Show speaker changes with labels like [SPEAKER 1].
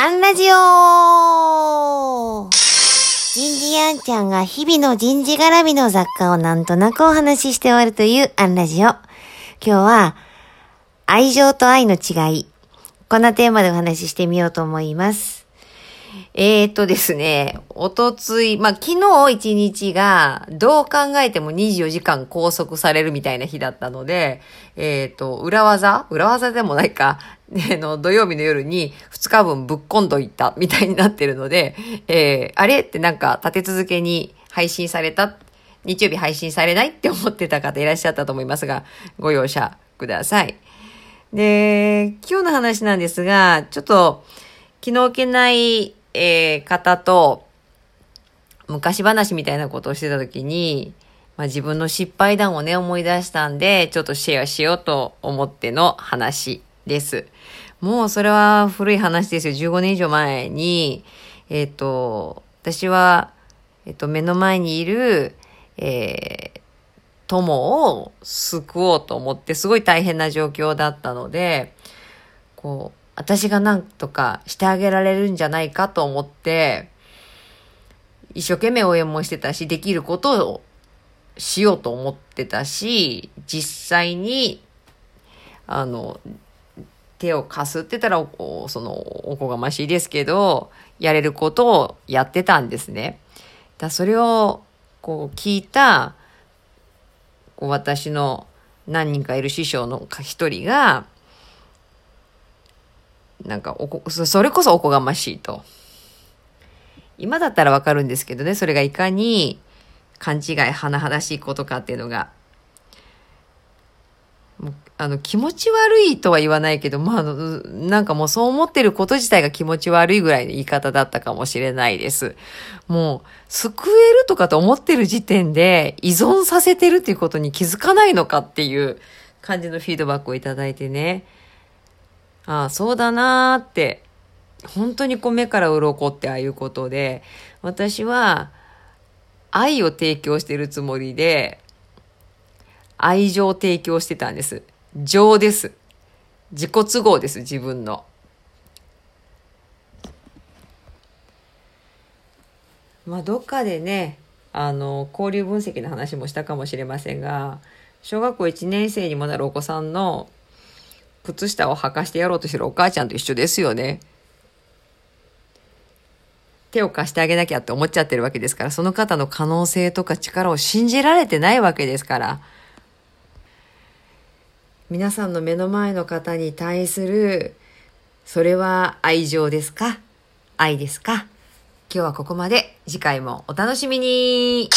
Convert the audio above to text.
[SPEAKER 1] アンラジオ人事アンちゃんが日々の人事絡みの雑貨をなんとなくお話しして終わるというアンラジオ。今日は、愛情と愛の違い。こんなテーマでお話ししてみようと思います。えー、っとですね、おとつい、まあ、昨日一日が、どう考えても24時間拘束されるみたいな日だったので、えー、っと、裏技？裏技でもないか、ね、の、土曜日の夜に2日分ぶっこんどいたみたいになってるので、えー、あれ？ってなんか立て続けに配信された、日曜日配信されないって思ってた方いらっしゃったと思いますが、ご容赦ください。で、今日の話なんですが、ちょっと気の置けない、えー、方と昔話みたいなことをしてた時に、まあ、自分の失敗談をね、思い出したんで、ちょっとシェアしようと思っての話です。もうそれは古い話ですよ。15年以上前に、えっ、ー、と、私は、えっ、ー、と、目の前にいる、えー、友を救おうと思ってすごい大変な状況だったので、こう、私が何とかしてあげられるんじゃないかと思って、一生懸命応援もしてたし、できることをしようと思ってたし、実際に、あの、手を貸すって言ったらお、その、おこがましいですけど、やれることをやってたんですね。だそれを、こう、聞いた、こう私の何人かいる師匠の一人が、なんか、それこそおこがましいと。今だったらわかるんですけどね、それがいかに勘違い、甚だしいことかっていうのが。あの、気持ち悪いとは言わないけど、まあ、なんかもうそう思ってること自体が気持ち悪いぐらいの言い方だったかもしれないです。もう、救えるとかと思ってる時点で依存させてるっていうことに気づかないのかっていう感じのフィードバックをいただいてね。ああ、そうだなーって、本当にこう目から鱗ってああいうことで、私は愛を提供してるつもりで、愛情を提供してたんです。情です。自己都合です、自分の。まあ、どっかでね、あの、交流分析の話もしたかもしれませんが、小学校1年生にもなるお子さんの靴下を履かしてやろうとしてるお母ちゃんと一緒ですよね。手を貸してあげなきゃって思っちゃってるわけですから、その方の可能性とか力を信じられてないわけですから。皆さんの目の前の方に対する、それは愛情ですか？愛ですか？今日はここまで。次回もお楽しみに